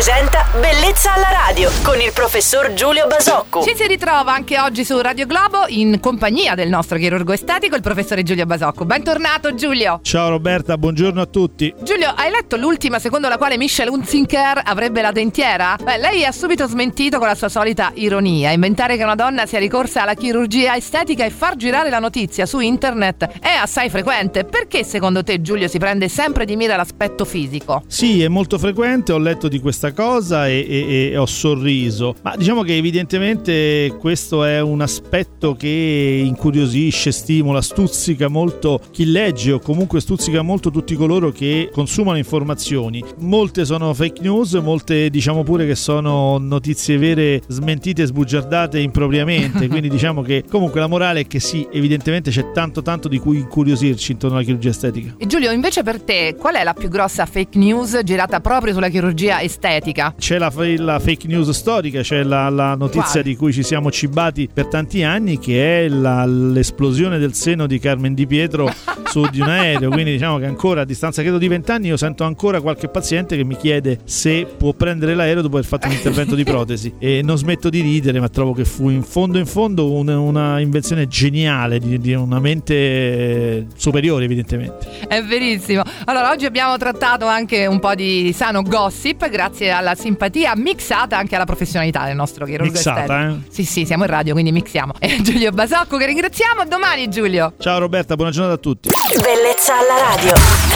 presenta Bellezza alla radio con il professor Giulio Basocco. Ci si ritrova anche oggi su Radio Globo in compagnia del nostro chirurgo estetico, il professore Giulio Basocco. Bentornato Giulio. Ciao Roberta, buongiorno a tutti. Giulio, hai letto l'ultima secondo la quale Michelle Hunziker avrebbe la dentiera? Beh, lei ha subito smentito con la sua solita ironia. Inventare che una donna sia ricorsa alla chirurgia estetica e far girare la notizia su internet è assai frequente. Perché secondo te Giulio si prende sempre di mira l'aspetto fisico? Sì, è molto frequente, ho letto di questa cosa e, e, e, ho sorriso. Ma diciamo che evidentemente questo è un aspetto che incuriosisce, stimola, stuzzica molto chi legge o comunque stuzzica molto tutti coloro che consumano informazioni. Molte sono fake news, molte diciamo pure che sono notizie vere smentite, sbugiardate impropriamente. Quindi diciamo che comunque la morale è che sì, evidentemente c'è tanto tanto di cui incuriosirci intorno alla chirurgia estetica. E Giulio, invece per te qual è la più grossa fake news girata proprio sulla chirurgia estetica? C'è la, la fake news storica, c'è la, la notizia Quale? di cui ci siamo cibati per tanti anni che è la, l'esplosione del seno di Carmen Di Pietro su di un aereo. Quindi diciamo che ancora a distanza credo di vent'anni io sento ancora qualche paziente che mi chiede se può prendere l'aereo dopo aver fatto un intervento di protesi. E non smetto di ridere, ma trovo che fu in fondo in fondo un, una invenzione geniale di, di una mente superiore evidentemente. È verissimo. Allora, oggi abbiamo trattato anche un po' di sano gossip, grazie alla simpatia mixata anche alla professionalità del nostro chirurgo Mixata, estetico. eh? Sì, sì, siamo in radio, quindi mixiamo. E Giulio Basocco che ringraziamo. A domani Giulio. Ciao Roberta, buona giornata a tutti. Bellezza alla radio.